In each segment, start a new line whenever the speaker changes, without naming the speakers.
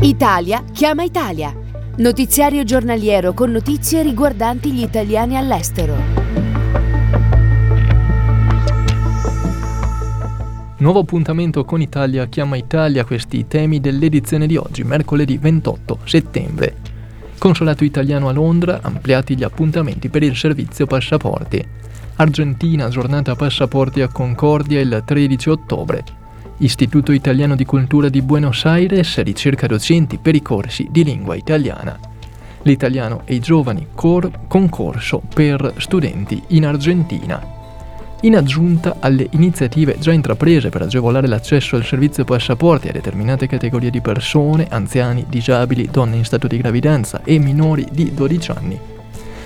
Italia chiama Italia. Notiziario giornaliero con notizie riguardanti gli italiani all'estero.
Nuovo appuntamento con Italia chiama Italia questi temi dell'edizione di oggi, mercoledì 28 settembre. Consolato italiano a Londra, ampliati gli appuntamenti per il servizio passaporti. Argentina, giornata passaporti a Concordia il 13 ottobre. Istituto Italiano di Cultura di Buenos Aires ricerca docenti per i corsi di lingua italiana. L'italiano e i giovani cor- concorso per studenti in Argentina in aggiunta alle iniziative già intraprese per agevolare l'accesso al servizio passaporti a determinate categorie di persone, anziani, disabili, donne in stato di gravidanza e minori di 12 anni.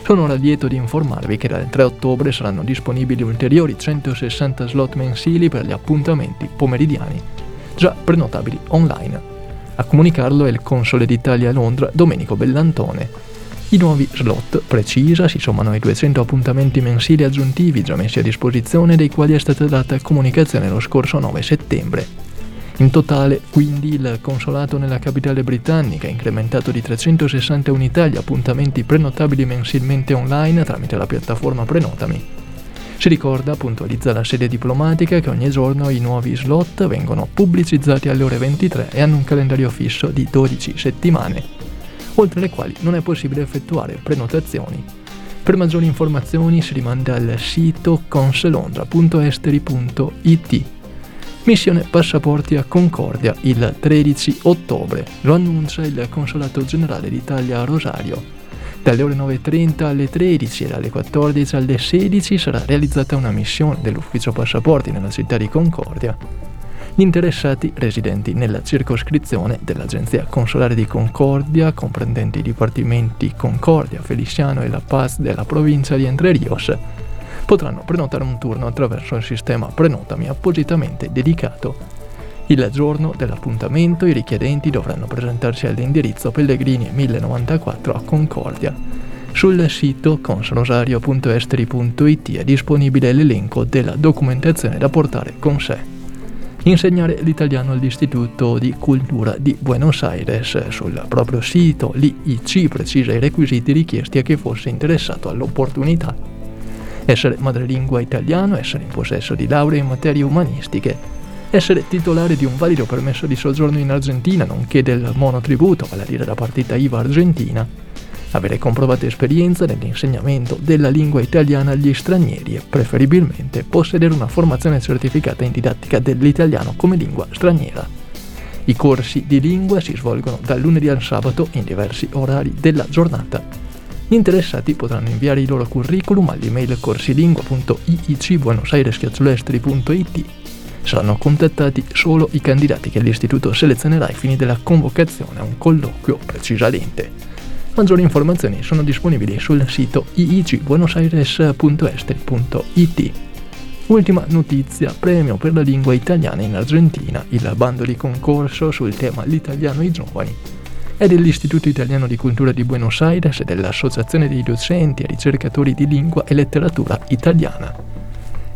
Sono lieto di informarvi che dal 3 ottobre saranno disponibili ulteriori 160 slot mensili per gli appuntamenti pomeridiani, già prenotabili online. A comunicarlo è il console d'Italia a Londra, Domenico Bellantone. I nuovi slot, precisa, si sommano ai 200 appuntamenti mensili aggiuntivi già messi a disposizione dei quali è stata data comunicazione lo scorso 9 settembre. In totale, quindi, il consolato nella capitale britannica ha incrementato di 360 unità gli appuntamenti prenotabili mensilmente online tramite la piattaforma Prenotami. Si ricorda, puntualizza la sede diplomatica, che ogni giorno i nuovi slot vengono pubblicizzati alle ore 23 e hanno un calendario fisso di 12 settimane oltre le quali non è possibile effettuare prenotazioni. Per maggiori informazioni si rimanda al sito conselondra.esteri.it. Missione passaporti a Concordia il 13 ottobre, lo annuncia il Consolato Generale d'Italia a Rosario. Dalle ore 9.30 alle 13 e dalle 14 alle 16 sarà realizzata una missione dell'Ufficio Passaporti nella città di Concordia gli interessati residenti nella circoscrizione dell'Agenzia Consolare di Concordia, comprendenti i dipartimenti Concordia, Feliciano e La Paz della provincia di Entre Rios, potranno prenotare un turno attraverso il sistema Prenotami appositamente dedicato. Il giorno dell'appuntamento i richiedenti dovranno presentarsi all'indirizzo Pellegrini 1094 a Concordia. Sul sito consrosario.esteri.it è disponibile l'elenco della documentazione da portare con sé insegnare l'italiano all'Istituto di Cultura di Buenos Aires. Sul proprio sito l'IIC precisa i requisiti richiesti a chi fosse interessato all'opportunità. Essere madrelingua italiano, essere in possesso di laurea in materie umanistiche, essere titolare di un valido permesso di soggiorno in Argentina, nonché del monotributo, vale a dire la partita IVA argentina, avere comprovata esperienza nell'insegnamento della lingua italiana agli stranieri e preferibilmente possedere una formazione certificata in didattica dell'italiano come lingua straniera. I corsi di lingua si svolgono dal lunedì al sabato in diversi orari della giornata. Interessati potranno inviare i loro curriculum all'email corsilingua.iicbuenosaires.it Saranno contattati solo i candidati che l'istituto selezionerà ai fini della convocazione a un colloquio precisamente. Maggiori informazioni sono disponibili sul sito iicbuenosaires.esteri.it. Ultima notizia, premio per la lingua italiana in Argentina, il bando di concorso sul tema L'italiano ai giovani. È dell'Istituto Italiano di Cultura di Buenos Aires e dell'Associazione dei docenti e ricercatori di lingua e letteratura italiana.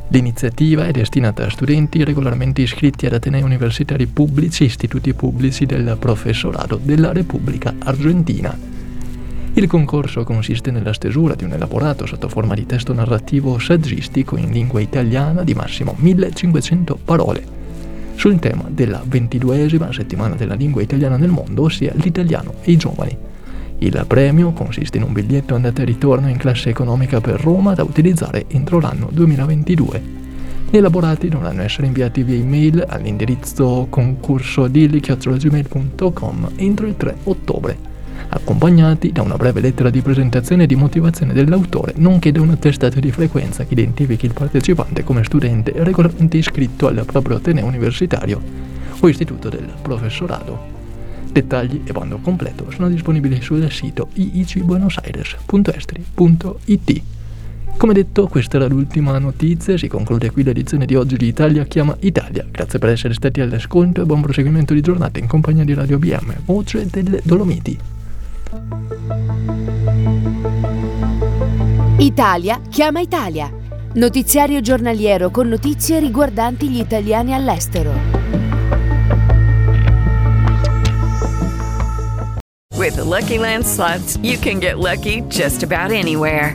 L'iniziativa è destinata a studenti regolarmente iscritti ad atenei universitari pubblici e istituti pubblici del professorato della Repubblica Argentina. Il concorso consiste nella stesura di un elaborato sotto forma di testo narrativo saggistico in lingua italiana di massimo 1500 parole sul tema della ventiduesima settimana della lingua italiana nel mondo, ossia l'italiano e i giovani. Il premio consiste in un biglietto andata e ritorno in classe economica per Roma da utilizzare entro l'anno 2022. Gli elaborati dovranno essere inviati via email all'indirizzo concursodilli.com entro il 3 ottobre. Accompagnati da una breve lettera di presentazione e di motivazione dell'autore, nonché da un attestato di frequenza che identifichi il partecipante come studente regolarmente iscritto al proprio ateneo universitario o istituto del professorato. Dettagli e bando completo sono disponibili sul sito iicbuenosaires.estri.it. Come detto, questa era l'ultima notizia, si conclude qui l'edizione di oggi di Italia chiama Italia. Grazie per essere stati all'ascolto e buon proseguimento di giornata in compagnia di Radio BM, voce delle Dolomiti.
Italia chiama Italia. Notiziario giornaliero con notizie riguardanti gli italiani all'estero.
With the Lucky Land slots, you can get lucky just about anywhere.